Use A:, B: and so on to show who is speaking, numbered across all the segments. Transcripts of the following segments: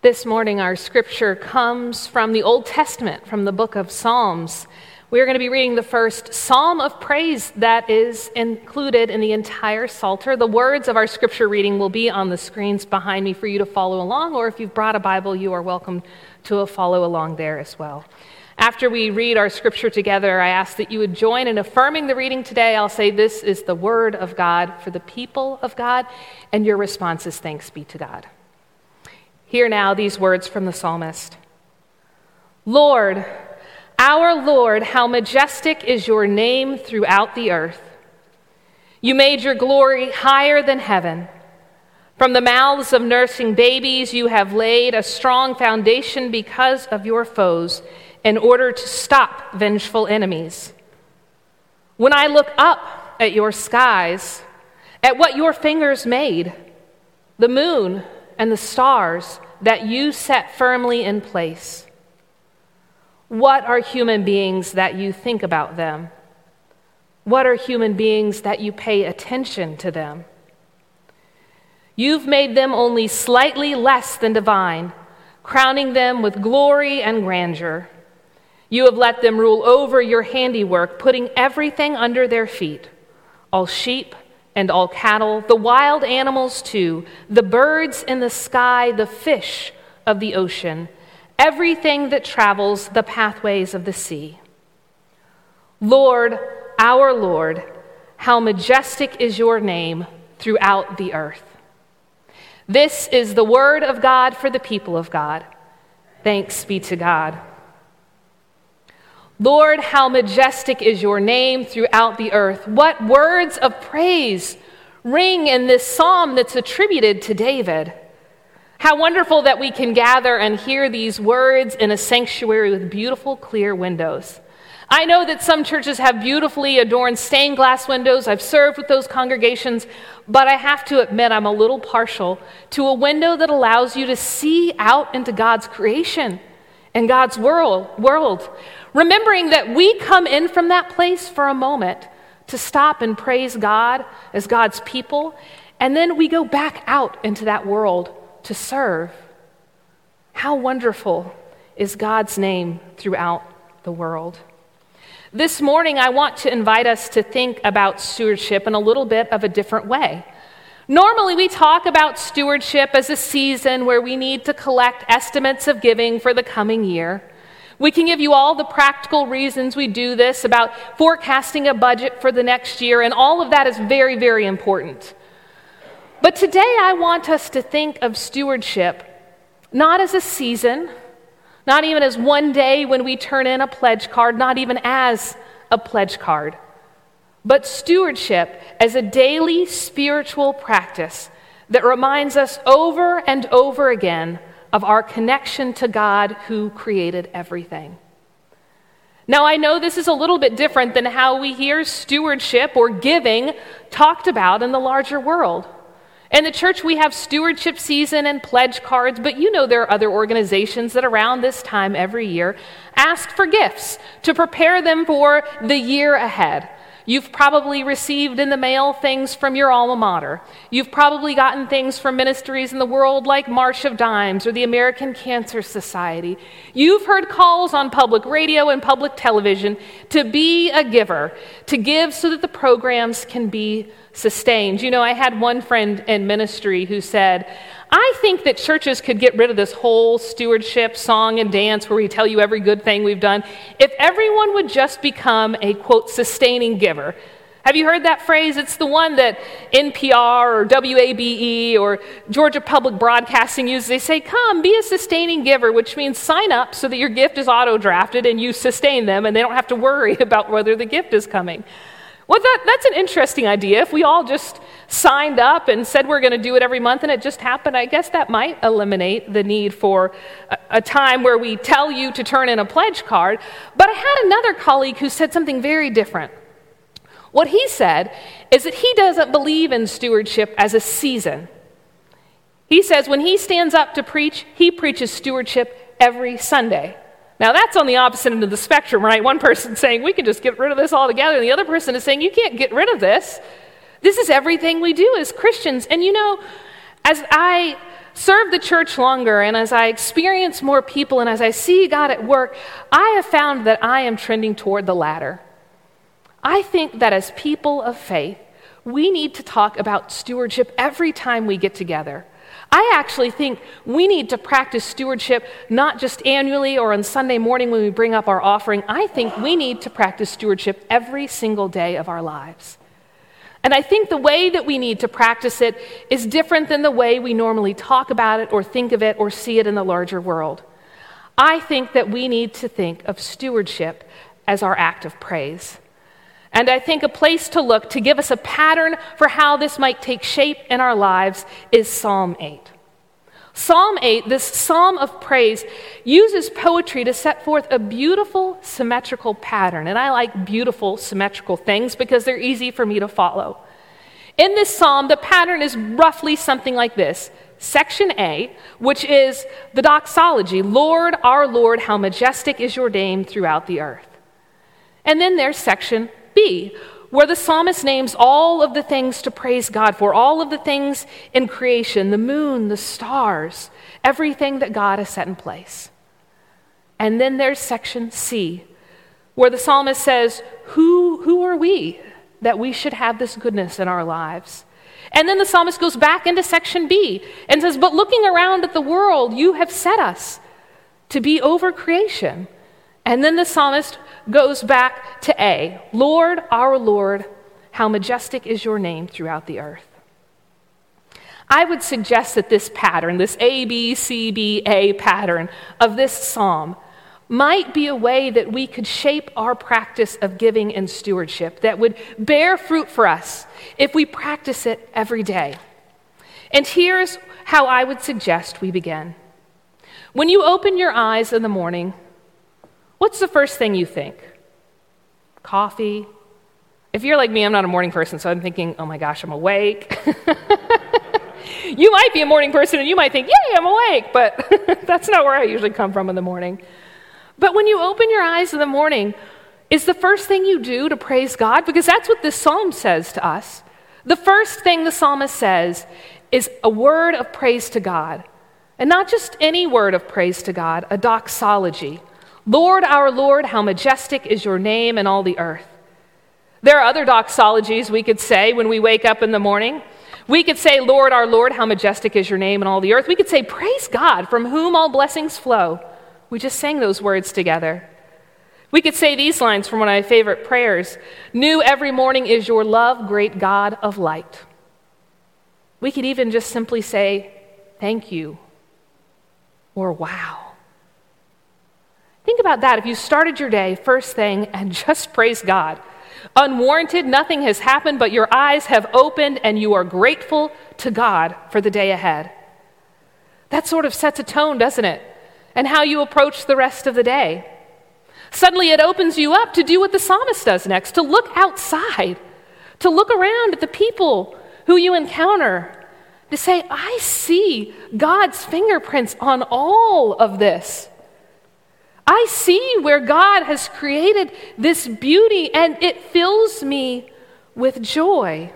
A: This morning, our scripture comes from the Old Testament, from the book of Psalms. We are going to be reading the first psalm of praise that is included in the entire Psalter. The words of our scripture reading will be on the screens behind me for you to follow along, or if you've brought a Bible, you are welcome to follow along there as well. After we read our scripture together, I ask that you would join in affirming the reading today. I'll say, This is the word of God for the people of God, and your response is, Thanks be to God. Hear now these words from the psalmist Lord, our Lord, how majestic is your name throughout the earth. You made your glory higher than heaven. From the mouths of nursing babies, you have laid a strong foundation because of your foes, in order to stop vengeful enemies. When I look up at your skies, at what your fingers made, the moon and the stars that you set firmly in place. What are human beings that you think about them? What are human beings that you pay attention to them? You've made them only slightly less than divine, crowning them with glory and grandeur. You have let them rule over your handiwork, putting everything under their feet all sheep and all cattle, the wild animals too, the birds in the sky, the fish of the ocean, everything that travels the pathways of the sea. Lord, our Lord, how majestic is your name throughout the earth. This is the word of God for the people of God. Thanks be to God. Lord, how majestic is your name throughout the earth. What words of praise ring in this psalm that's attributed to David. How wonderful that we can gather and hear these words in a sanctuary with beautiful, clear windows. I know that some churches have beautifully adorned stained glass windows. I've served with those congregations, but I have to admit I'm a little partial to a window that allows you to see out into God's creation and God's world, world Remembering that we come in from that place for a moment to stop and praise God as God's people, and then we go back out into that world to serve. How wonderful is God's name throughout the world. This morning, I want to invite us to think about stewardship in a little bit of a different way. Normally, we talk about stewardship as a season where we need to collect estimates of giving for the coming year. We can give you all the practical reasons we do this about forecasting a budget for the next year, and all of that is very, very important. But today I want us to think of stewardship not as a season, not even as one day when we turn in a pledge card, not even as a pledge card, but stewardship as a daily spiritual practice that reminds us over and over again of our connection to God who created everything. Now, I know this is a little bit different than how we hear stewardship or giving talked about in the larger world. In the church, we have stewardship season and pledge cards, but you know there are other organizations that around this time every year ask for gifts to prepare them for the year ahead. You've probably received in the mail things from your alma mater. You've probably gotten things from ministries in the world like March of Dimes or the American Cancer Society. You've heard calls on public radio and public television to be a giver, to give so that the programs can be sustained. You know, I had one friend in ministry who said, I think that churches could get rid of this whole stewardship song and dance where we tell you every good thing we've done if everyone would just become a quote sustaining giver. Have you heard that phrase? It's the one that NPR or WABE or Georgia Public Broadcasting uses. They say, Come, be a sustaining giver, which means sign up so that your gift is auto drafted and you sustain them and they don't have to worry about whether the gift is coming. Well, that, that's an interesting idea. If we all just signed up and said we're going to do it every month and it just happened, I guess that might eliminate the need for a, a time where we tell you to turn in a pledge card. But I had another colleague who said something very different. What he said is that he doesn't believe in stewardship as a season. He says when he stands up to preach, he preaches stewardship every Sunday. Now, that's on the opposite end of the spectrum, right? One person saying, we can just get rid of this altogether, and the other person is saying, you can't get rid of this. This is everything we do as Christians. And you know, as I serve the church longer and as I experience more people and as I see God at work, I have found that I am trending toward the latter. I think that as people of faith, we need to talk about stewardship every time we get together. I actually think we need to practice stewardship not just annually or on Sunday morning when we bring up our offering. I think we need to practice stewardship every single day of our lives. And I think the way that we need to practice it is different than the way we normally talk about it or think of it or see it in the larger world. I think that we need to think of stewardship as our act of praise. And I think a place to look to give us a pattern for how this might take shape in our lives is Psalm 8. Psalm 8, this psalm of praise, uses poetry to set forth a beautiful symmetrical pattern. And I like beautiful symmetrical things because they're easy for me to follow. In this psalm, the pattern is roughly something like this Section A, which is the doxology Lord, our Lord, how majestic is your name throughout the earth. And then there's section B, where the psalmist names all of the things to praise God for, all of the things in creation the moon, the stars, everything that God has set in place. And then there's section C, where the psalmist says, Who, who are we that we should have this goodness in our lives? And then the psalmist goes back into section B and says, But looking around at the world, you have set us to be over creation. And then the psalmist goes back to A Lord, our Lord, how majestic is your name throughout the earth. I would suggest that this pattern, this A, B, C, B, A pattern of this psalm, might be a way that we could shape our practice of giving and stewardship that would bear fruit for us if we practice it every day. And here's how I would suggest we begin. When you open your eyes in the morning, what's the first thing you think? coffee. If you're like me, I'm not a morning person, so I'm thinking, oh my gosh, I'm awake. you might be a morning person and you might think, yay, I'm awake, but that's not where I usually come from in the morning. But when you open your eyes in the morning, is the first thing you do to praise God? Because that's what this psalm says to us. The first thing the psalmist says is a word of praise to God. And not just any word of praise to God, a doxology, Lord, our Lord, how majestic is your name in all the earth. There are other doxologies we could say when we wake up in the morning. We could say, Lord, our Lord, how majestic is your name in all the earth. We could say, Praise God, from whom all blessings flow. We just sang those words together. We could say these lines from one of my favorite prayers New every morning is your love, great God of light. We could even just simply say, Thank you, or Wow. Think about that. If you started your day first thing and just praise God, unwarranted, nothing has happened, but your eyes have opened and you are grateful to God for the day ahead. That sort of sets a tone, doesn't it? And how you approach the rest of the day. Suddenly it opens you up to do what the psalmist does next to look outside, to look around at the people who you encounter, to say, I see God's fingerprints on all of this. I see where God has created this beauty and it fills me with joy.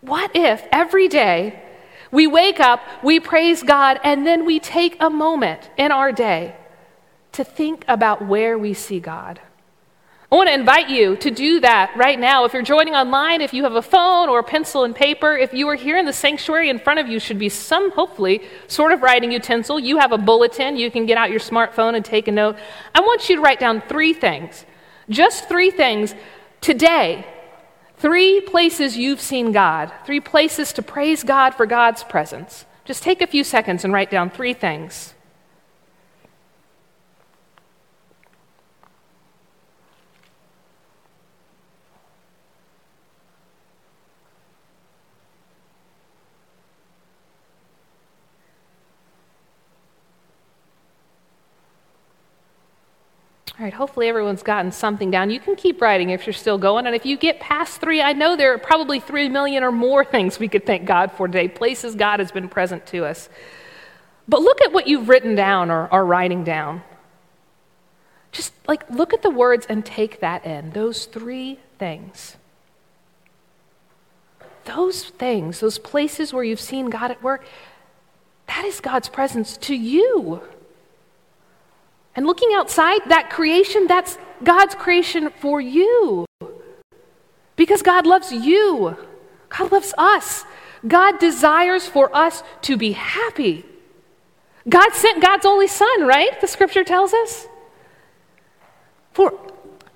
A: What if every day we wake up, we praise God, and then we take a moment in our day to think about where we see God? I want to invite you to do that right now. If you're joining online, if you have a phone or a pencil and paper, if you are here in the sanctuary, in front of you should be some, hopefully, sort of writing utensil. You have a bulletin. You can get out your smartphone and take a note. I want you to write down three things, just three things today. Three places you've seen God, three places to praise God for God's presence. Just take a few seconds and write down three things. All right, hopefully everyone's gotten something down. You can keep writing if you're still going. And if you get past three, I know there are probably three million or more things we could thank God for today, places God has been present to us. But look at what you've written down or are writing down. Just like look at the words and take that in. Those three things. Those things, those places where you've seen God at work, That is God's presence to you. And looking outside, that creation, that's God's creation for you. Because God loves you, God loves us. God desires for us to be happy. God sent God's only Son, right? The scripture tells us. For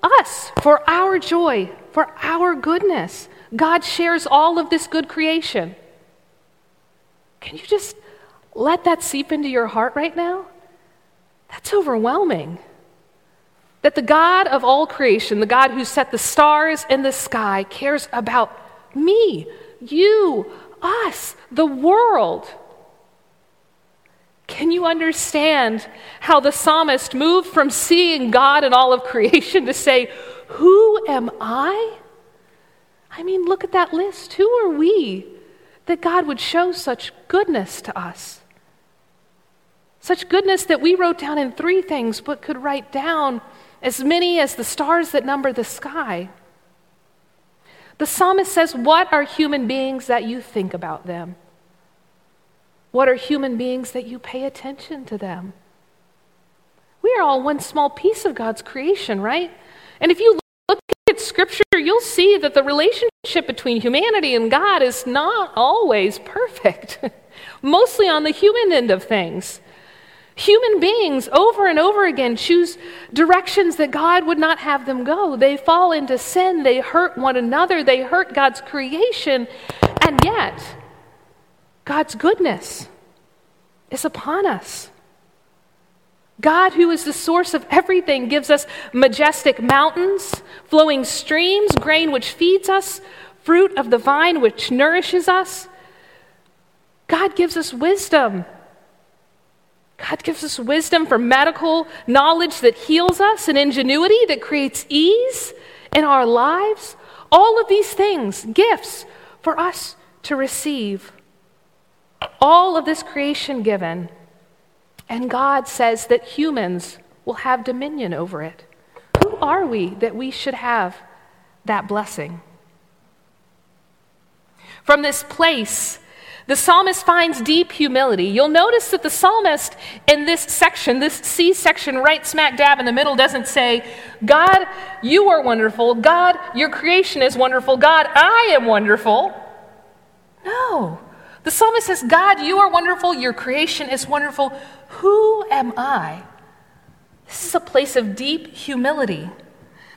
A: us, for our joy, for our goodness. God shares all of this good creation. Can you just let that seep into your heart right now? That's overwhelming. That the God of all creation, the God who set the stars in the sky, cares about me, you, us, the world. Can you understand how the psalmist moved from seeing God and all of creation to say, Who am I? I mean, look at that list. Who are we that God would show such goodness to us? Such goodness that we wrote down in three things, but could write down as many as the stars that number the sky. The psalmist says, What are human beings that you think about them? What are human beings that you pay attention to them? We are all one small piece of God's creation, right? And if you look at Scripture, you'll see that the relationship between humanity and God is not always perfect, mostly on the human end of things. Human beings over and over again choose directions that God would not have them go. They fall into sin, they hurt one another, they hurt God's creation, and yet, God's goodness is upon us. God, who is the source of everything, gives us majestic mountains, flowing streams, grain which feeds us, fruit of the vine which nourishes us. God gives us wisdom. God gives us wisdom for medical knowledge that heals us and ingenuity that creates ease in our lives. All of these things, gifts for us to receive all of this creation given, and God says that humans will have dominion over it. Who are we that we should have that blessing? From this place, the psalmist finds deep humility. You'll notice that the psalmist in this section, this C section right smack dab in the middle, doesn't say, God, you are wonderful. God, your creation is wonderful. God, I am wonderful. No. The psalmist says, God, you are wonderful, your creation is wonderful. Who am I? This is a place of deep humility.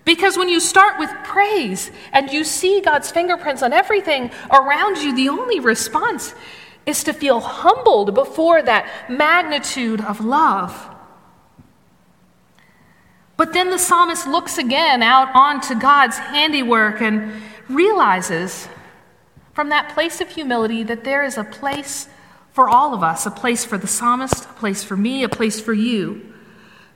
A: Because when you start with praise and you see God's fingerprints on everything around you, the only response is to feel humbled before that magnitude of love. But then the psalmist looks again out onto God's handiwork and realizes from that place of humility that there is a place for all of us a place for the psalmist, a place for me, a place for you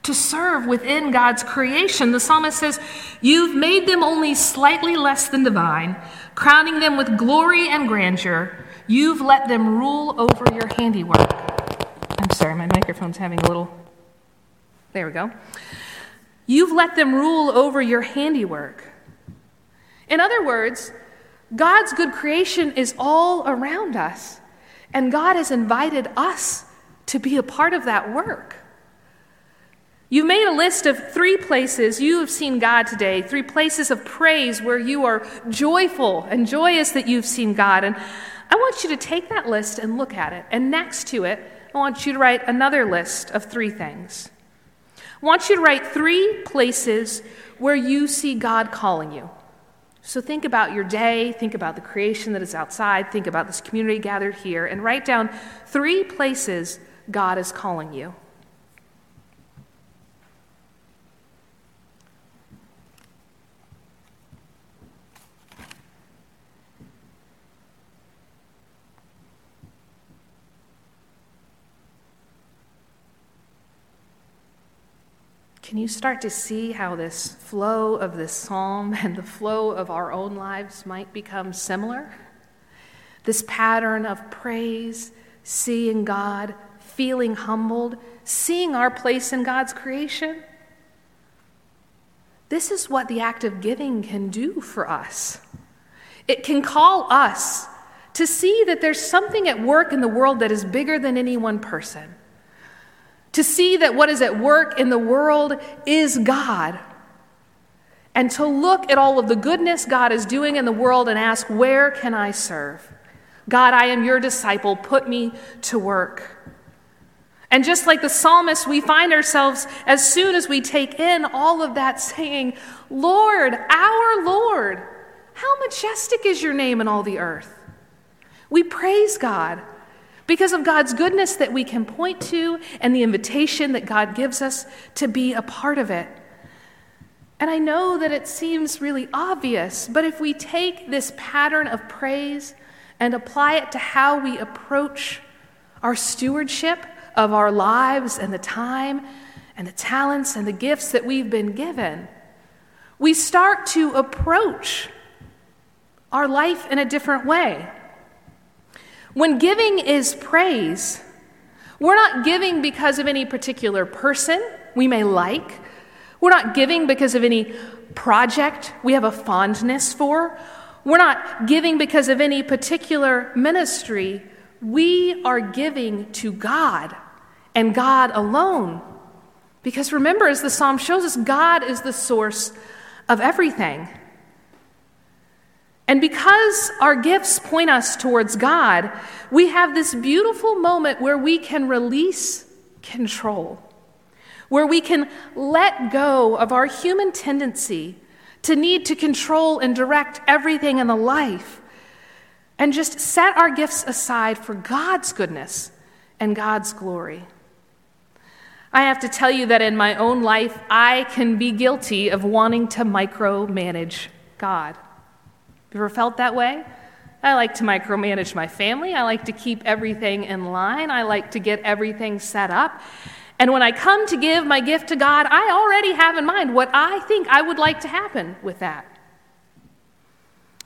A: to serve within God's creation. The psalmist says, You've made them only slightly less than divine, crowning them with glory and grandeur. You've let them rule over your handiwork. I'm sorry, my microphone's having a little. There we go. You've let them rule over your handiwork. In other words, God's good creation is all around us, and God has invited us to be a part of that work. You made a list of three places you have seen God today, three places of praise where you are joyful and joyous that you've seen God. And I want you to take that list and look at it. And next to it, I want you to write another list of three things. I want you to write three places where you see God calling you. So think about your day, think about the creation that is outside, think about this community gathered here, and write down three places God is calling you. Can you start to see how this flow of this psalm and the flow of our own lives might become similar? This pattern of praise, seeing God, feeling humbled, seeing our place in God's creation. This is what the act of giving can do for us. It can call us to see that there's something at work in the world that is bigger than any one person. To see that what is at work in the world is God. And to look at all of the goodness God is doing in the world and ask, where can I serve? God, I am your disciple. Put me to work. And just like the psalmist, we find ourselves, as soon as we take in all of that, saying, Lord, our Lord, how majestic is your name in all the earth. We praise God because of God's goodness that we can point to and the invitation that God gives us to be a part of it. And I know that it seems really obvious, but if we take this pattern of praise and apply it to how we approach our stewardship of our lives and the time and the talents and the gifts that we've been given, we start to approach our life in a different way. When giving is praise, we're not giving because of any particular person we may like. We're not giving because of any project we have a fondness for. We're not giving because of any particular ministry. We are giving to God and God alone. Because remember, as the psalm shows us, God is the source of everything. And because our gifts point us towards God, we have this beautiful moment where we can release control, where we can let go of our human tendency to need to control and direct everything in the life, and just set our gifts aside for God's goodness and God's glory. I have to tell you that in my own life, I can be guilty of wanting to micromanage God. You ever felt that way? I like to micromanage my family. I like to keep everything in line. I like to get everything set up. And when I come to give my gift to God, I already have in mind what I think I would like to happen with that.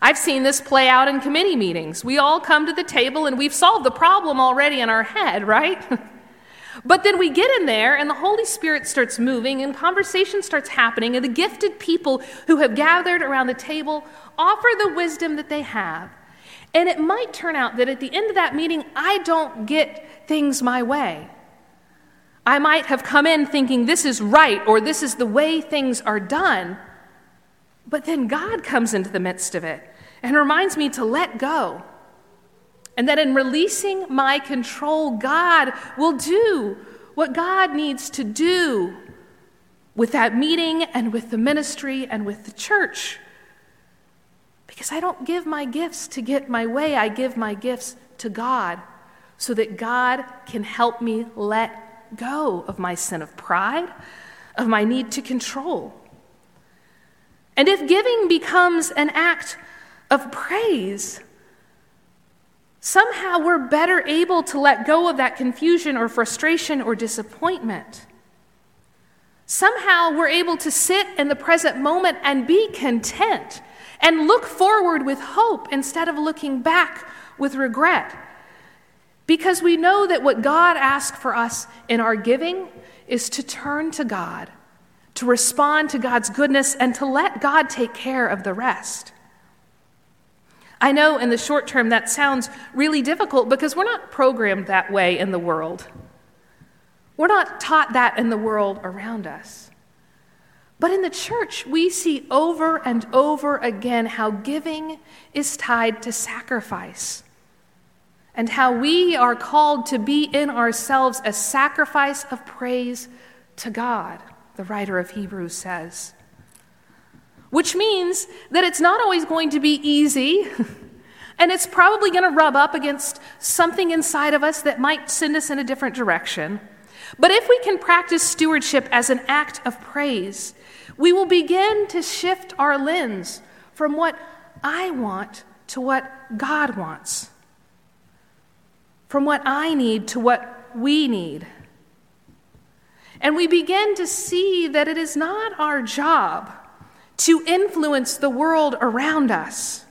A: I've seen this play out in committee meetings. We all come to the table and we've solved the problem already in our head, right? But then we get in there, and the Holy Spirit starts moving, and conversation starts happening, and the gifted people who have gathered around the table offer the wisdom that they have. And it might turn out that at the end of that meeting, I don't get things my way. I might have come in thinking this is right or this is the way things are done. But then God comes into the midst of it and reminds me to let go and that in releasing my control, God will do what God needs to do with that meeting and with the ministry and with the church. Because I don't give my gifts to get my way, I give my gifts to God so that God can help me let go of my sin of pride, of my need to control. And if giving becomes an act of praise, somehow we're better able to let go of that confusion or frustration or disappointment. Somehow we're able to sit in the present moment and be content and look forward with hope instead of looking back with regret. Because we know that what God asks for us in our giving is to turn to God, to respond to God's goodness, and to let God take care of the rest. I know in the short term that sounds really difficult because we're not programmed that way in the world. We're not taught that in the world around us. But in the church, we see over and over again how giving is tied to sacrifice and how we are called to be in ourselves a sacrifice of praise to God, the writer of Hebrews says which means that it's not always going to be easy. and it's probably going to rub up against something inside of us that might send us in a different direction. But if we can practice stewardship as an act of praise, we will begin to shift our lens from what I want to what God wants, from what I need to what we need. And we begin to see that it is not our job to influence the world around us.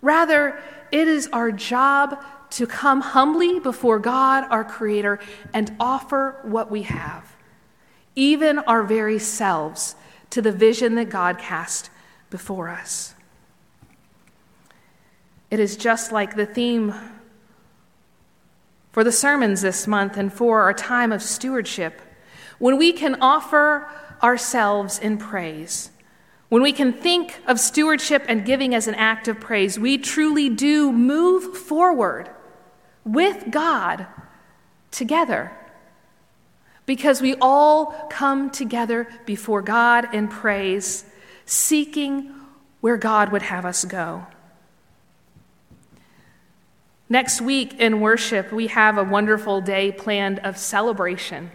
A: Rather, it is our job to come humbly before God, our Creator, and offer what we have, even our very selves, to the vision that God cast before us. it is just like the theme for the sermons this month and for our time of stewardship. When we can offer ourselves in praise, when we can think of stewardship and giving as an act of praise, we truly do move forward with God together. Because we all come together before God in praise, seeking where God would have us go. Next week in worship, we have a wonderful day planned of celebration.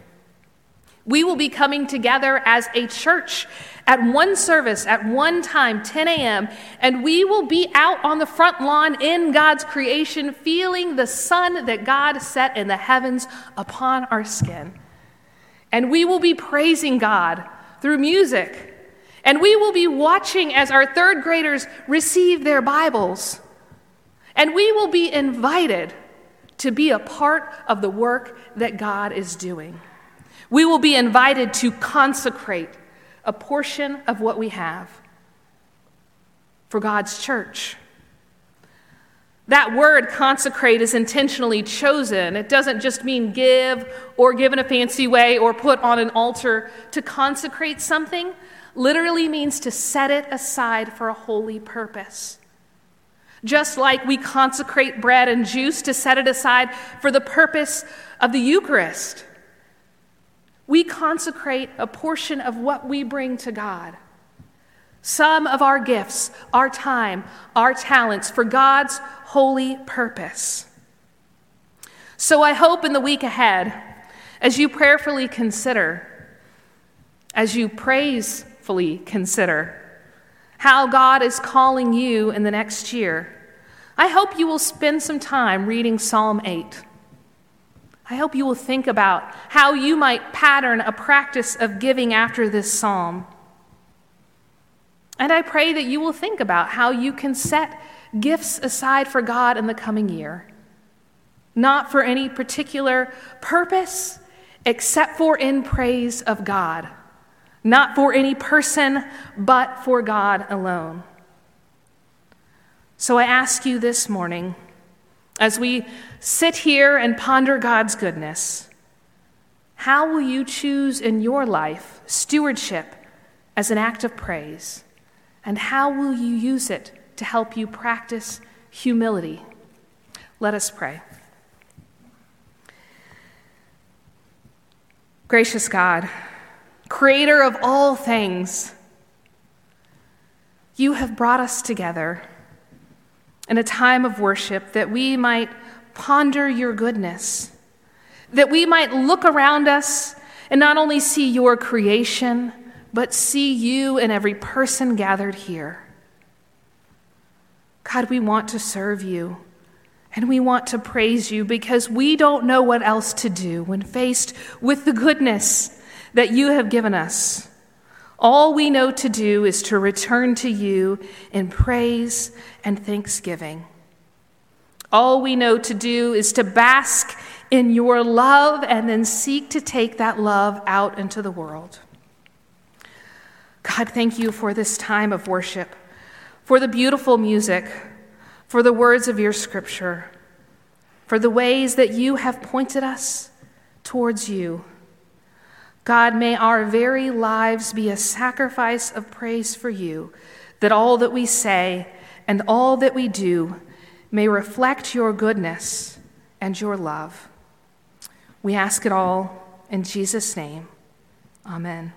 A: We will be coming together as a church at one service at one time, 10 a.m., and we will be out on the front lawn in God's creation, feeling the sun that God set in the heavens upon our skin. And we will be praising God through music. And we will be watching as our third graders receive their Bibles. And we will be invited to be a part of the work that God is doing. We will be invited to consecrate a portion of what we have for God's church. That word consecrate is intentionally chosen. It doesn't just mean give or give in a fancy way or put on an altar. To consecrate something literally means to set it aside for a holy purpose. Just like we consecrate bread and juice to set it aside for the purpose of the Eucharist, we consecrate a portion of what we bring to God. Some of our gifts, our time, our talents for God's holy purpose. So I hope in the week ahead, as you prayerfully consider, as you praisefully consider, how God is calling you in the next year, I hope you will spend some time reading Psalm 8. I hope you will think about how you might pattern a practice of giving after this psalm. And I pray that you will think about how you can set gifts aside for God in the coming year, not for any particular purpose except for in praise of God not for any person, but for God alone. So I ask you this morning, as we sit here and ponder God's goodness, how will you choose in your life stewardship as an act of praise? And how will you use it to help you practice humility? Let us pray. Gracious God, creator of all things, you have brought us together in a time of worship that we might ponder your goodness, that we might look around us and not only see your creation, but see you in every person gathered here. God, we want to serve you and we want to praise you because we don't know what else to do when faced with the goodness that you have given us. All we know to do is to return to you in praise and thanksgiving. All we know to do is to bask in your love and then seek to take that love out into the world. God, thank you for this time of worship, for the beautiful music, for the words of your scripture, for the ways that you have pointed us towards you. God, may our very lives be a sacrifice of praise for you, that all that we say and all that we do may reflect your goodness and your love. We ask it all in Jesus' name. Amen.